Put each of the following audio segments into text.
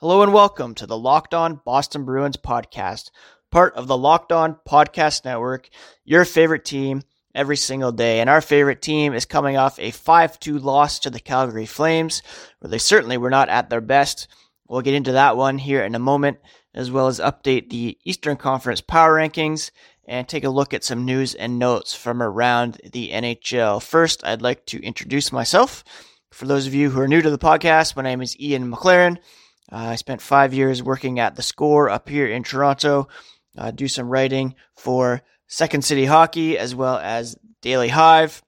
Hello and welcome to the Locked On Boston Bruins podcast, part of the Locked On Podcast Network, your favorite team every single day. And our favorite team is coming off a 5 2 loss to the Calgary Flames, where they certainly were not at their best. We'll get into that one here in a moment, as well as update the Eastern Conference power rankings and take a look at some news and notes from around the NHL. First, I'd like to introduce myself. For those of you who are new to the podcast, my name is Ian McLaren. I spent five years working at the score up here in Toronto, do some writing for Second City Hockey as well as Daily Hive,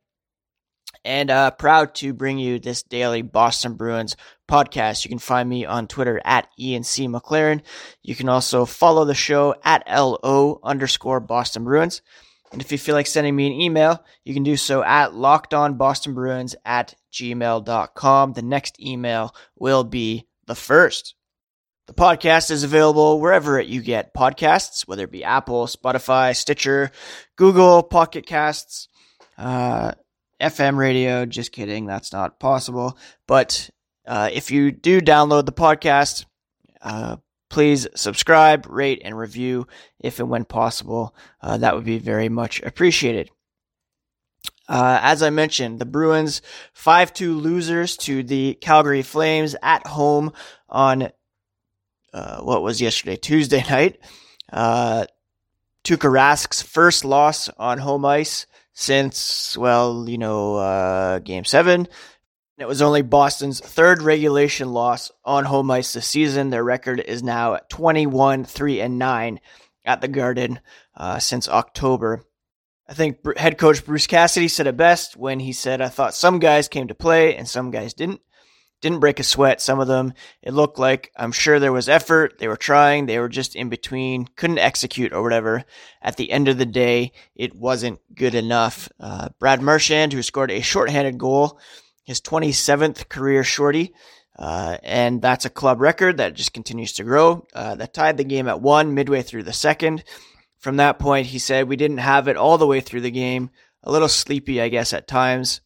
and uh, proud to bring you this daily Boston Bruins podcast. You can find me on Twitter at Ian C. McLaren. You can also follow the show at LO underscore Boston Bruins. And if you feel like sending me an email, you can do so at lockedonbostonbruins at gmail.com. The next email will be the first. The podcast is available wherever you get podcasts, whether it be Apple, Spotify, Stitcher, Google, Pocket Casts, uh, FM radio. Just kidding, that's not possible. But uh, if you do download the podcast, uh, please subscribe, rate, and review if and when possible. Uh, that would be very much appreciated. Uh, as I mentioned, the Bruins 5 2 losers to the Calgary Flames at home on uh, what was yesterday, Tuesday night. Uh, Tuukka Rask's first loss on home ice since, well, you know, uh, game seven. It was only Boston's third regulation loss on home ice this season. Their record is now 21 3 and 9 at the Garden uh, since October. I think head coach Bruce Cassidy said it best when he said, I thought some guys came to play and some guys didn't. Didn't break a sweat. Some of them, it looked like, I'm sure there was effort. They were trying. They were just in between, couldn't execute or whatever. At the end of the day, it wasn't good enough. Uh, Brad Marchand, who scored a shorthanded goal, his 27th career shorty, uh, and that's a club record that just continues to grow. Uh, that tied the game at one midway through the second. From that point, he said, We didn't have it all the way through the game. A little sleepy, I guess, at times.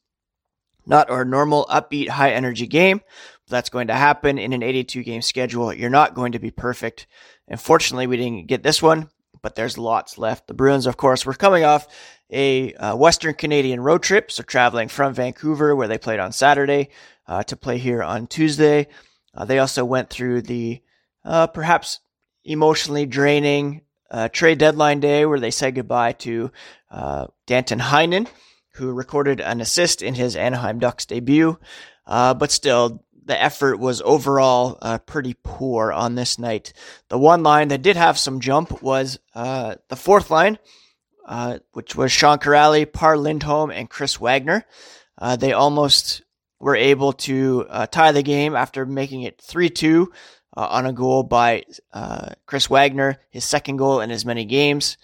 Not our normal upbeat, high energy game. That's going to happen in an 82 game schedule. You're not going to be perfect. Unfortunately, we didn't get this one, but there's lots left. The Bruins, of course, were coming off a uh, Western Canadian road trip, so traveling from Vancouver, where they played on Saturday, uh, to play here on Tuesday. Uh, they also went through the uh, perhaps emotionally draining uh, trade deadline day where they said goodbye to uh, Danton Heinen, who recorded an assist in his Anaheim Ducks debut. Uh, but still, the effort was overall uh, pretty poor on this night. The one line that did have some jump was uh, the fourth line, uh, which was Sean Kuraly, Par Lindholm, and Chris Wagner. they almost were able to tie the game after making it 3 2 uh, on a goal by uh, Chris Wagner, his second goal in as many games.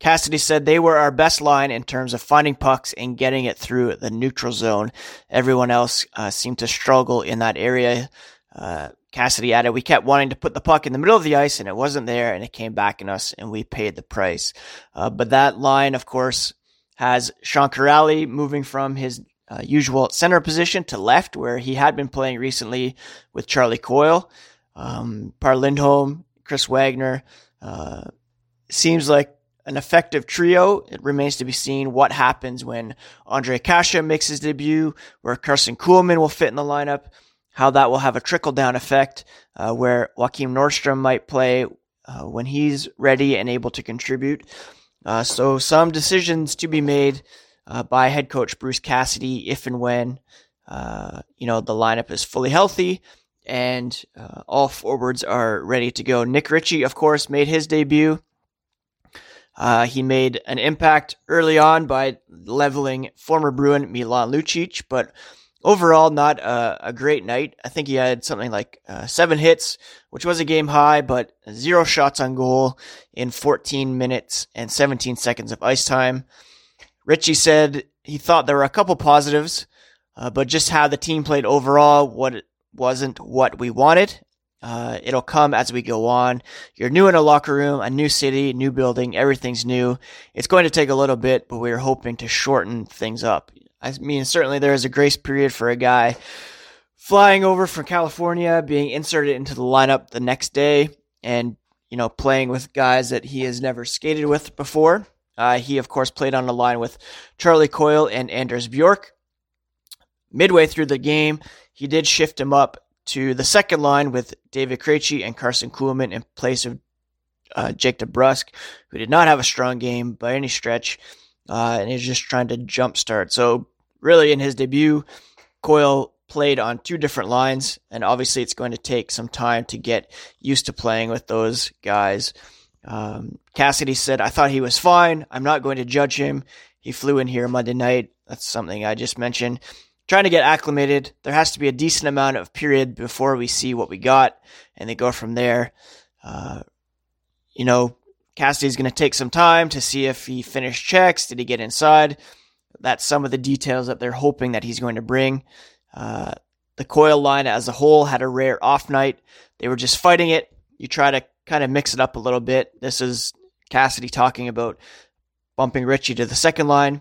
Cassidy said they were our best line in terms of finding pucks and getting it through the neutral zone. Everyone else uh, seemed to struggle in that area. Uh, Cassidy added, We kept wanting to put the puck in the middle of the ice and it wasn't there and it came back in us and we paid the price. Uh, but that line, of course, has Sean Kuraly moving from his uh, usual center position to left where he had been playing recently with Charlie Coyle. Um, Par Lindholm, Chris Wagner, uh, seems like an effective trio. It remains to be seen what happens when Ondrej Kase makes his debut, where Karson Kuhlman will fit in the lineup, how that will have a trickle down effect, uh, where Joakim Nordstrom might play uh, when he's ready and able to contribute. Uh, so some decisions to be made uh, by head coach Bruce Cassidy if and when uh, you know the lineup is fully healthy and uh, all forwards are ready to go. Nick Ritchie, of course, made his debut. Uh, he made an impact early on by leveling former Bruin Milan Lucic, but overall, not a, a great night. I think he had something like uh, seven hits, which was a game high, but zero shots on goal in 14 minutes and 17 seconds of ice time. Ritchie said he thought there were a couple positives, uh, but just how the team played overall, what wasn't what we wanted. Uh, it'll come as we go on. You're new in a locker room, a new city, new building, everything's new. It's going to take a little bit, but we're hoping to shorten things up. I mean, certainly there is a grace period for a guy flying over from California, being inserted into the lineup the next day, and you know playing with guys that he has never skated with before. Uh, he of course played on the line with Charlie Coyle and Anders Bjork. Midway through the game, he did shift him up to the second line with David Krejci and Karson Kuhlman in place of uh, Jake DeBrusk, who did not have a strong game by any stretch, uh, and he's just trying to jumpstart. So really, in his debut, Coyle played on two different lines, and obviously it's going to take some time to get used to playing with those guys. Um, Cassidy said, I thought he was fine. I'm not going to judge him. He flew in here Monday night. That's something I just mentioned trying to get acclimated. There has to be a decent amount of period before we see what we got, and they go from there. Uh, you know, Cassidy's going to take some time to see if he finished checks. Did he get inside? That's some of the details that they're hoping that he's going to bring. Uh, the Coyle line as a whole had a rare off night. They were just fighting it. You try to kind of mix it up a little bit. This is Cassidy talking about bumping Ritchie to the second line.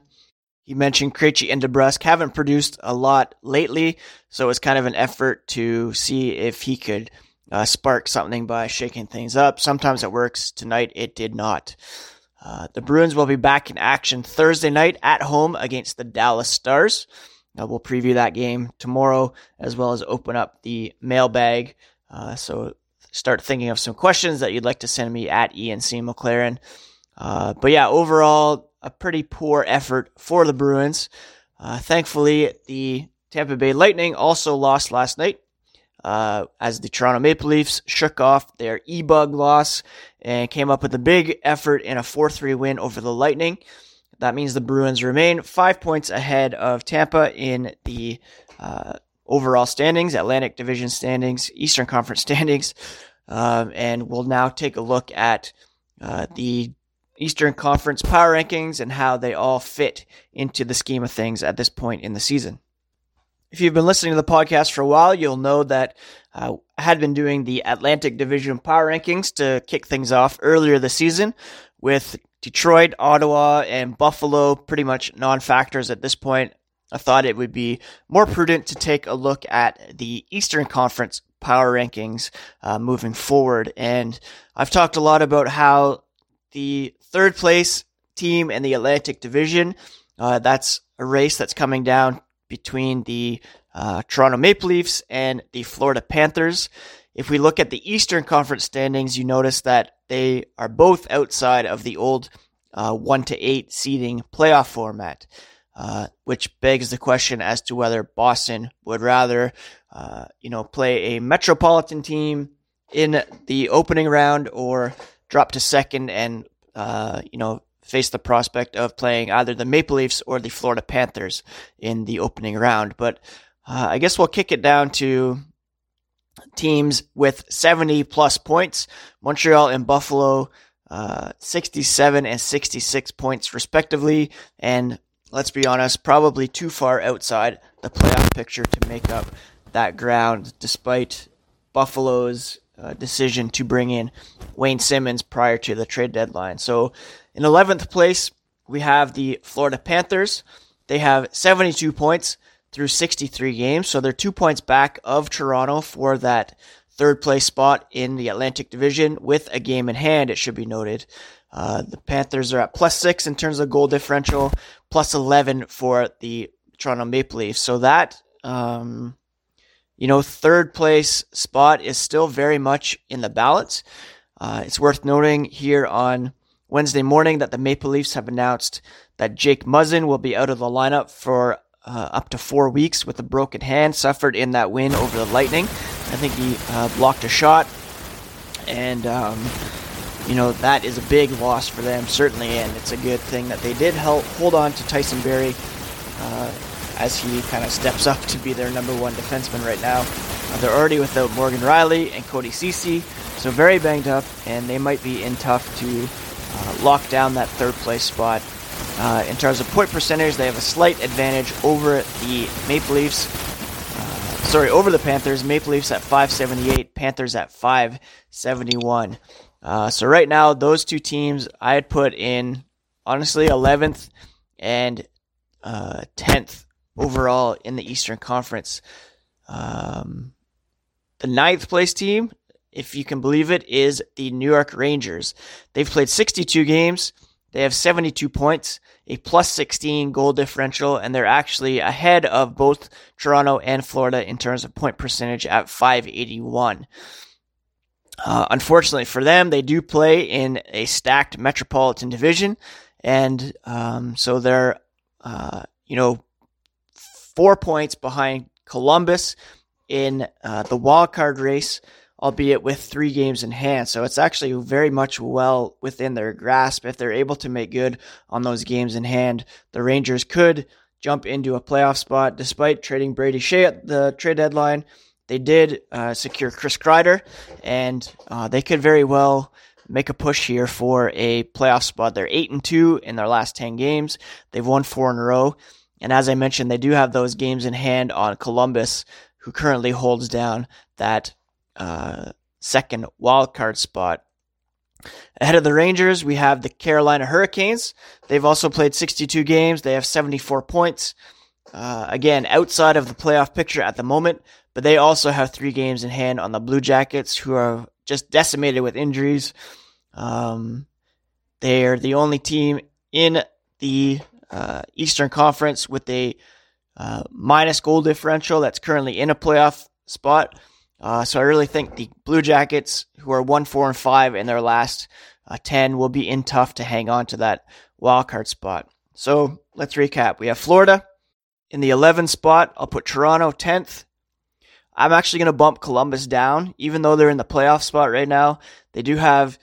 He mentioned Krejci and DeBrusk haven't produced a lot lately, so it's kind of an effort to see if he could uh, spark something by shaking things up. Sometimes it works. Tonight it did not. Uh, the Bruins will be back in action Thursday night at home against the Dallas Stars. Uh, we'll preview that game tomorrow as well as open up the mailbag. Uh, so start thinking of some questions that you'd like to send me at Ian C. McLaren. Uh, but yeah, overall, a pretty poor effort for the Bruins. Uh, thankfully, the Tampa Bay Lightning also lost last night uh, as the Toronto Maple Leafs shook off their e-bug loss and came up with a big effort in a 4-3 win over the Lightning. That means the Bruins remain five points ahead of Tampa in the uh, overall standings, Atlantic Division standings, Eastern Conference standings, um, and we'll now take a look at uh, the Eastern Conference power rankings and how they all fit into the scheme of things at this point in the season. If you've been listening to the podcast for a while, you'll know that uh, I had been doing the Atlantic Division power rankings to kick things off earlier this season with Detroit, Ottawa, and Buffalo pretty much non factors at this point. I thought it would be more prudent to take a look at the Eastern Conference power rankings uh, moving forward. And I've talked a lot about how the third place team in the Atlantic Division. Uh, that's a race that's coming down between the uh, Toronto Maple Leafs and the Florida Panthers. If we look at the Eastern Conference standings, you notice that they are both outside of the old uh, 1 to 8 seeding playoff format, uh, which begs the question as to whether Boston would rather, uh, you know, play a metropolitan team in the opening round or drop to second and uh, you know, face the prospect of playing either the Maple Leafs or the Florida Panthers in the opening round. But uh, I guess we'll kick it down to teams with 70 plus points. Montreal and Buffalo, uh, 67 and 66 points respectively. And let's be honest, probably too far outside the playoff picture to make up that ground, despite Buffalo's uh, decision to bring in Wayne Simmonds prior to the trade deadline. So in 11th place, we have the Florida Panthers. They have 72 points through 63 games, so they're two points back of Toronto for that third place spot in the Atlantic Division with a game in hand, it should be noted. Uh, the Panthers are at plus six in terms of goal differential, plus 11 for the Toronto Maple Leafs. So that um, you know, third place spot is still very much in the balance. Uh, it's worth noting here on Wednesday morning that the Maple Leafs have announced that Jake Muzzin will be out of the lineup for uh, up to four weeks with a broken hand suffered in that win over the Lightning. I think he uh, blocked a shot, and um, you know that is a big loss for them certainly, and it's a good thing that they did help hold on to Tyson Barrie uh, as he kind of steps up to be their number one defenseman right now. Uh, they're already without Morgan Rielly and Cody Ceci, so very banged up, and they might be in tough to uh, lock down that third place spot. Uh, in terms of point percentage, they have a slight advantage over the Maple Leafs. Uh, sorry, over the Panthers. Maple Leafs at 578, Panthers at 571. Uh, so right now, those two teams I had put in honestly 11th and 10th uh, overall in the Eastern Conference. Um, the ninth place team, if you can believe it, is the New York Rangers. They've played 62 games. They have 72 points, a plus 16 goal differential, and they're actually ahead of both Toronto and Florida in terms of point percentage at 581. Uh, unfortunately for them, they do play in a stacked Metropolitan Division, and um, so they're, uh, you know, four points behind Columbus in uh, the wild card race, albeit with three games in hand. So it's actually very much well within their grasp. If they're able to make good on those games in hand, the Rangers could jump into a playoff spot despite trading Brady Skjei at the trade deadline. They did uh, secure Chris Kreider, and uh, they could very well make a push here for a playoff spot. They're eight and two in their last ten games. They've won four in a row, and as I mentioned, they do have those games in hand on Columbus, who currently holds down that uh, second wild card spot. Ahead of the Rangers, we have the Carolina Hurricanes. They've also played 62 games. They have 74 points. Uh, again, outside of the playoff picture at the moment, but they also have three games in hand on the Blue Jackets, who are just decimated with injuries. Um, they're the only team in the uh, Eastern Conference with a uh, minus goal differential that's currently in a playoff spot. Uh, so I really think the Blue Jackets, who are one, four, and five in their last uh, ten, will be in tough to hang on to that wild card spot. So let's recap. We have Florida in the 11th spot. I'll put Toronto 10th. I'm actually going to bump Columbus down, even though they're in the playoff spot right now. They do have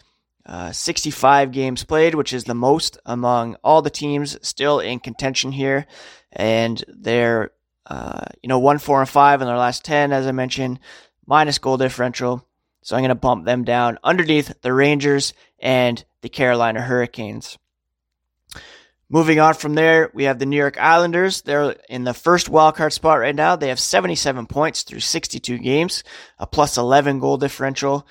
uh, 65 games played, which is the most among all the teams still in contention here, and they're uh, you know one, four, and five in their last 10, as I mentioned, minus goal differential. So I'm going to bump them down underneath the Rangers and the Carolina Hurricanes. Moving on from there, we have the New York Islanders. They're in the first wildcard spot right now. They have 77 points through 62 games, a plus 11 goal differential,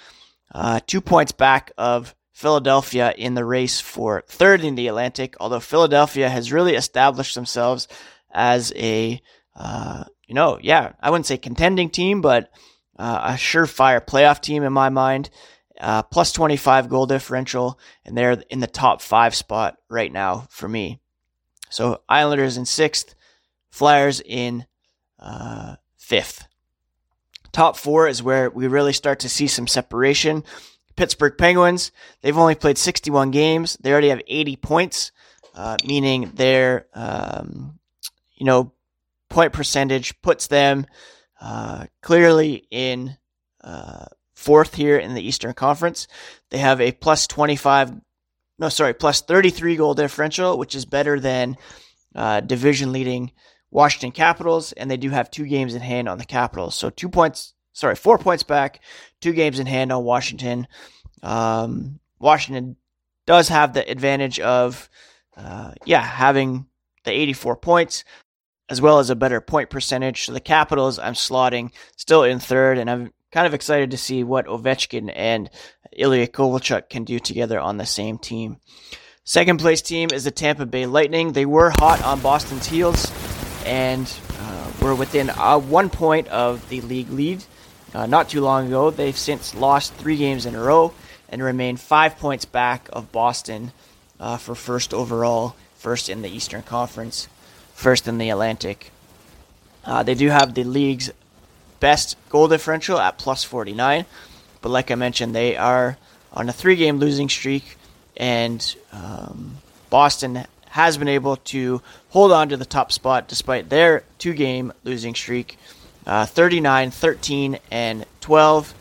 uh, two points back of Philadelphia in the race for third in the Atlantic. Although Philadelphia has really established themselves as a, uh, you know, yeah, I wouldn't say contending team, but uh, a surefire playoff team in my mind uh, plus 25 goal differential, and they're in the top five spot right now for me. So Islanders in sixth, Flyers in uh, fifth. Top four is where we really start to see some separation. Pittsburgh Penguins, they've only played 61 games. They already have 80 points, uh, meaning their, um, you know, point percentage puts them uh, clearly in uh, fourth here in the Eastern Conference. They have a plus 25, no, sorry, plus 33 goal differential, which is better than uh, division leading Washington Capitals, and they do have two games in hand on the Capitals. So two points, sorry, four points back, two games in hand on Washington. Um, Washington does have the advantage of, uh, yeah, having the 84 points as well as a better point percentage. So the Capitals, I'm slotting still in third, and I'm kind of excited to see what Ovechkin and Ilya Kovalchuk can do together on the same team. Second place team is the Tampa Bay Lightning. They were hot on Boston's heels and uh, were within uh, one point of the league lead uh, not too long ago. They've since lost three games in a row and remain five points back of Boston uh, for first overall, first in the Eastern Conference, first in the Atlantic. Uh, they do have the league's best goal differential at plus 49. But like I mentioned, they are on a three game losing streak, and um, Boston has been able to hold on to the top spot despite their two game losing streak uh, 39, 13, and 12.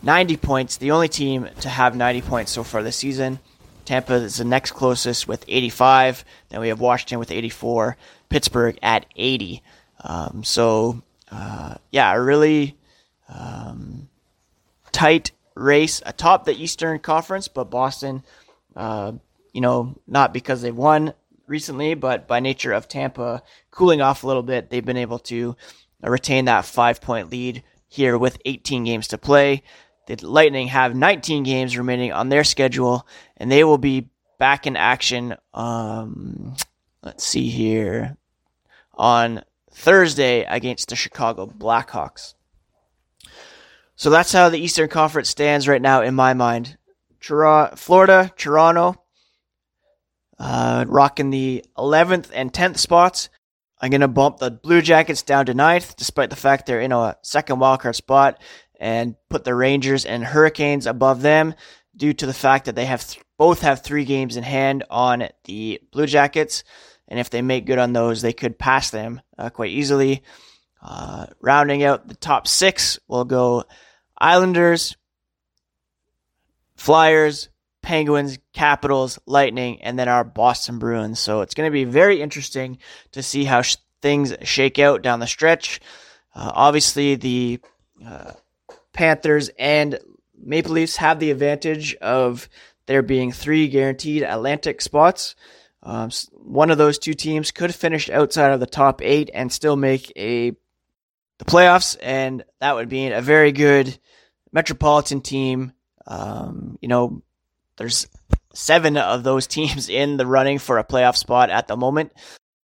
90 points, the only team to have 90 points so far this season. Tampa is the next closest with 85. Then we have Washington with 84, Pittsburgh at 80. Um, so uh, yeah, a really um, tight race atop the Eastern Conference, but Boston, uh, you know, not because they won recently, but by nature of Tampa cooling off a little bit, they've been able to retain that five point lead here with 18 games to play. The Lightning have 19 games remaining on their schedule, and they will be back in action. Um, let's see here on Thursday against the Chicago Blackhawks. So that's how the Eastern Conference stands right now in my mind. Florida, Toronto, uh, rocking the 11th and 10th spots. I'm going to bump the Blue Jackets down to ninth, despite the fact they're in a second wildcard spot, and put the Rangers and Hurricanes above them due to the fact that they have th- both have three games in hand on the Blue Jackets. And if they make good on those, they could pass them uh, quite easily. Uh, rounding out the top six, we'll go Islanders, Flyers, Penguins, Capitals, Lightning, and then our Boston Bruins. So it's going to be very interesting to see how sh- things shake out down the stretch. Uh, obviously, the uh, Panthers and Maple Leafs have the advantage of there being three guaranteed Atlantic spots. Um, one of those two teams could finish outside of the top eight and still make a the playoffs, and that would be a very good Metropolitan team. Um, you know, there's seven of those teams in the running for a playoff spot at the moment.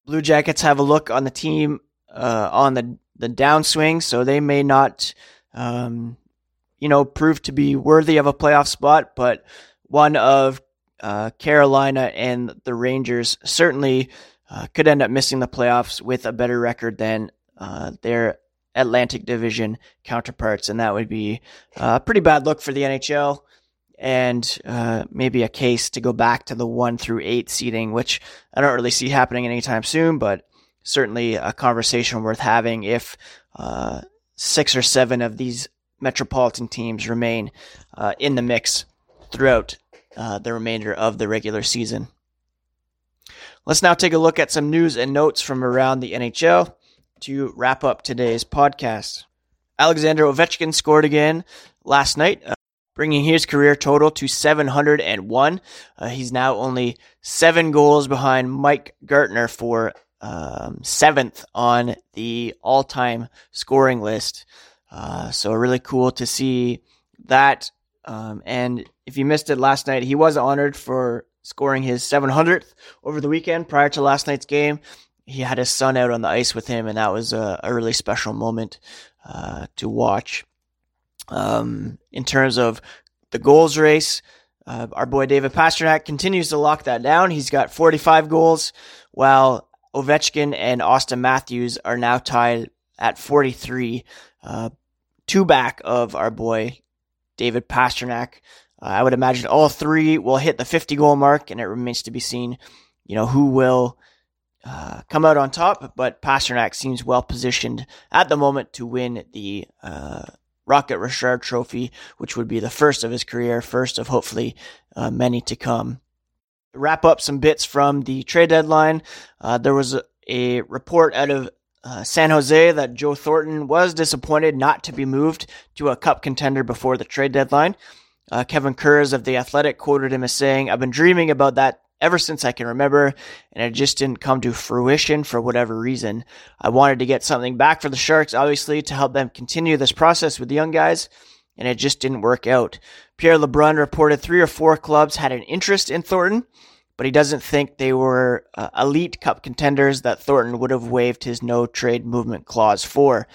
Blue Jackets have a look on the team uh, on the the downswing, so they may not, um, you know, prove to be worthy of a playoff spot. But one of uh, Carolina and the Rangers certainly uh, could end up missing the playoffs with a better record than uh, their Atlantic Division counterparts, and that would be a pretty bad look for the NHL and uh, maybe a case to go back to the one through eight seeding, which I don't really see happening anytime soon, but certainly a conversation worth having if uh, six or seven of these metropolitan teams remain uh, in the mix throughout uh, the remainder of the regular season. Let's now take a look at some news and notes from around the NHL to wrap up today's podcast. Alexander Ovechkin scored again last night, uh, bringing his career total to 701. Uh, he's now only seven goals behind Mike Gartner for um, seventh on the all time scoring list. Uh, so, really cool to see that. Um, and if you missed it last night, he was honored for scoring his 700th over the weekend prior to last night's game he had his son out on the ice with him, and that was a, a really special moment uh, to watch. Um, in terms of the goals race, uh, our boy David Pastrnak continues to lock that down. He's got 45 goals, while Ovechkin and Auston Matthews are now tied at 43, uh, two back of our boy David Pastrnak. Uh, I would imagine all three will hit the 50 goal mark, and it remains to be seen, you know, who will uh, come out on top, but Pastrnak seems well positioned at the moment to win the uh, Rocket Richard Trophy, which would be the first of his career, first of hopefully uh, many to come. Wrap up some bits from the trade deadline. Uh, there was a, a, report out of uh, San Jose that Joe Thornton was disappointed not to be moved to a cup contender before the trade deadline. Uh, Kevin Kurz of The Athletic quoted him as saying, I've been dreaming about that ever since I can remember, and it just didn't come to fruition for whatever reason. I wanted to get something back for the Sharks, obviously, to help them continue this process with the young guys, and it just didn't work out. Pierre LeBrun reported three or four clubs had an interest in Thornton, but he doesn't think they were uh, elite cup contenders that Thornton would have waived his no trade movement clause for.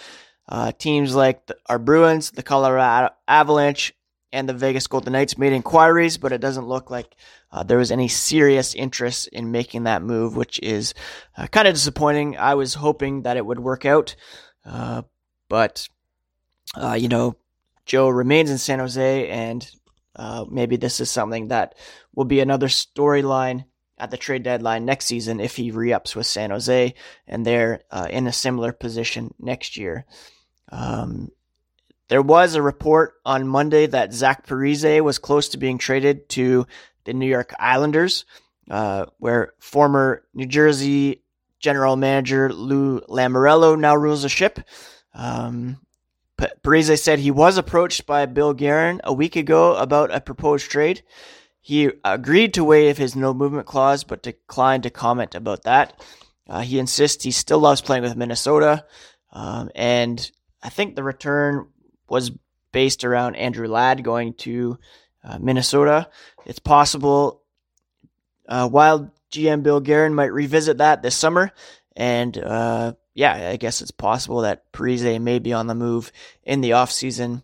Uh, teams like the, our Bruins, the Colorado Avalanche, and the Vegas Golden Knights made inquiries, but it doesn't look like uh, there was any serious interest in making that move, which is uh, kind of disappointing. I was hoping that it would work out, uh, but uh, you know, Joe remains in San Jose, and uh, maybe this is something that will be another storyline at the trade deadline next season if he re-ups with San Jose and they're uh, in a similar position next year. Um, there was a report on Monday that Zach Parise was close to being traded to the New York Islanders, uh, where former New Jersey general manager Lou Lamoriello now rules the ship. Um, Parise said he was approached by Bill Guerin a week ago about a proposed trade. He agreed to waive his no movement clause, but declined to comment about that. Uh, he insists he still loves playing with Minnesota, um, and I think the return was based around Andrew Ladd going to uh, Minnesota. It's possible uh, Wild GM Bill Guerin might revisit that this summer and, uh, yeah, I guess it's possible that Parise may be on the move in the offseason.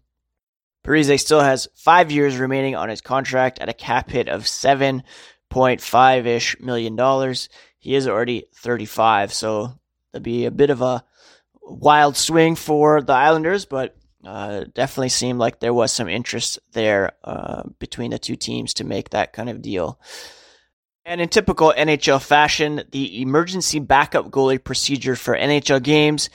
Parise still has five years remaining on his contract at a cap hit of 7.5 ish million dollars. He is already 35, so it'll be a bit of a wild swing for the Islanders, but uh, definitely seemed like there was some interest there uh, between the two teams to make that kind of deal. And in typical NHL fashion, the emergency backup goalie procedure for NHL games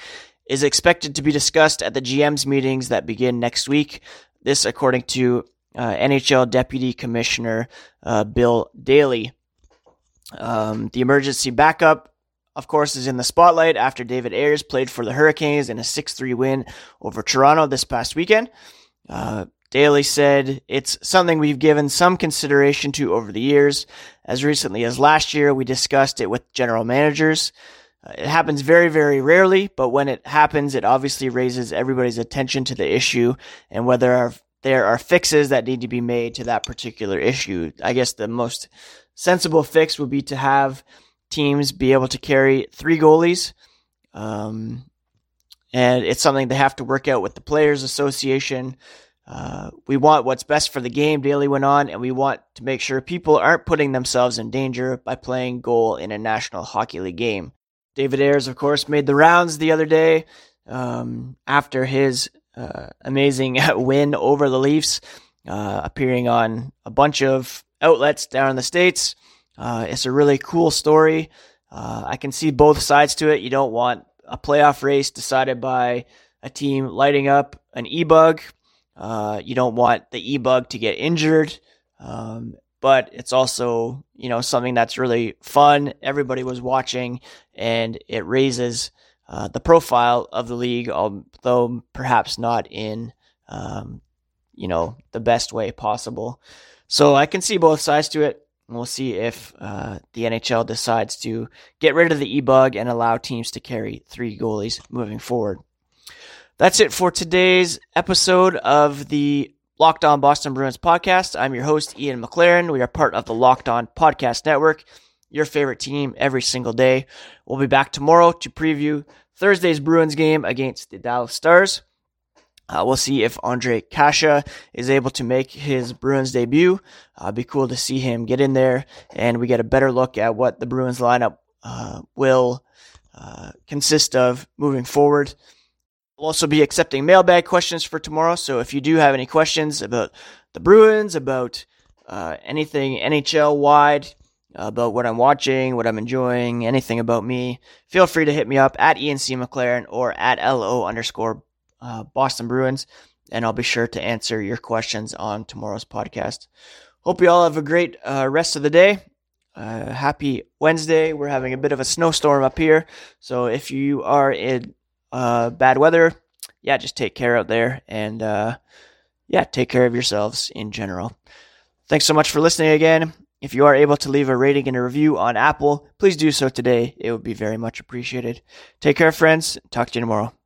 is expected to be discussed at the GM's meetings that begin next week. This, according to uh, NHL Deputy Commissioner uh, Bill Daly. Um, the emergency backup, of course, is in the spotlight after David Ayres played for the Hurricanes in a 6 3 win over Toronto this past weekend. Uh, Daly said it's something we've given some consideration to over the years. As recently as last year, we discussed it with general managers. Uh, it happens very, very rarely, but when it happens, it obviously raises everybody's attention to the issue and whether there are fixes that need to be made to that particular issue. I guess the most sensible fix would be to have teams be able to carry three goalies. Um, and it's something they have to work out with the Players Association. Uh, we want what's best for the game, Daly went on, and we want to make sure people aren't putting themselves in danger by playing goal in a National Hockey League game. David Ayres, of course, made the rounds the other day um, after his uh, amazing win over the Leafs, uh, appearing on a bunch of outlets down in the States. Uh, it's a really cool story. Uh, I can see both sides to it. You don't want a playoff race decided by a team lighting up an e bug. Uh, you don't want the e bug to get injured. Um, but it's also, you know, something that's really fun. Everybody was watching and it raises uh, the profile of the league, although perhaps not in, um, you know, the best way possible. So I can see both sides to it. We'll see if uh, the NHL decides to get rid of the e bug and allow teams to carry three goalies moving forward. That's it for today's episode of the Locked On Boston Bruins podcast. I'm your host, Ian McLaren. We are part of the Locked On Podcast Network, your favorite team every single day. We'll be back tomorrow to preview Thursday's Bruins game against the Dallas Stars. Uh, we'll see if Ondrej Kase is able to make his Bruins debut. Uh, be cool to see him get in there, and we get a better look at what the Bruins lineup uh, will uh, consist of moving forward. We'll also be accepting mailbag questions for tomorrow. So if you do have any questions about the Bruins, about uh, anything NHL wide, about what I'm watching, what I'm enjoying, anything about me, feel free to hit me up at Ian C. McLaren or at LO underscore uh, Boston Bruins, and I'll be sure to answer your questions on tomorrow's podcast. Hope you all have a great uh, rest of the day. Uh, happy Wednesday. We're having a bit of a snowstorm up here. So if you are in uh, bad weather, yeah, just take care out there and uh, yeah, take care of yourselves in general. Thanks so much for listening again. If you are able to leave a rating and a review on Apple, please do so today. It would be very much appreciated. Take care, friends. Talk to you tomorrow.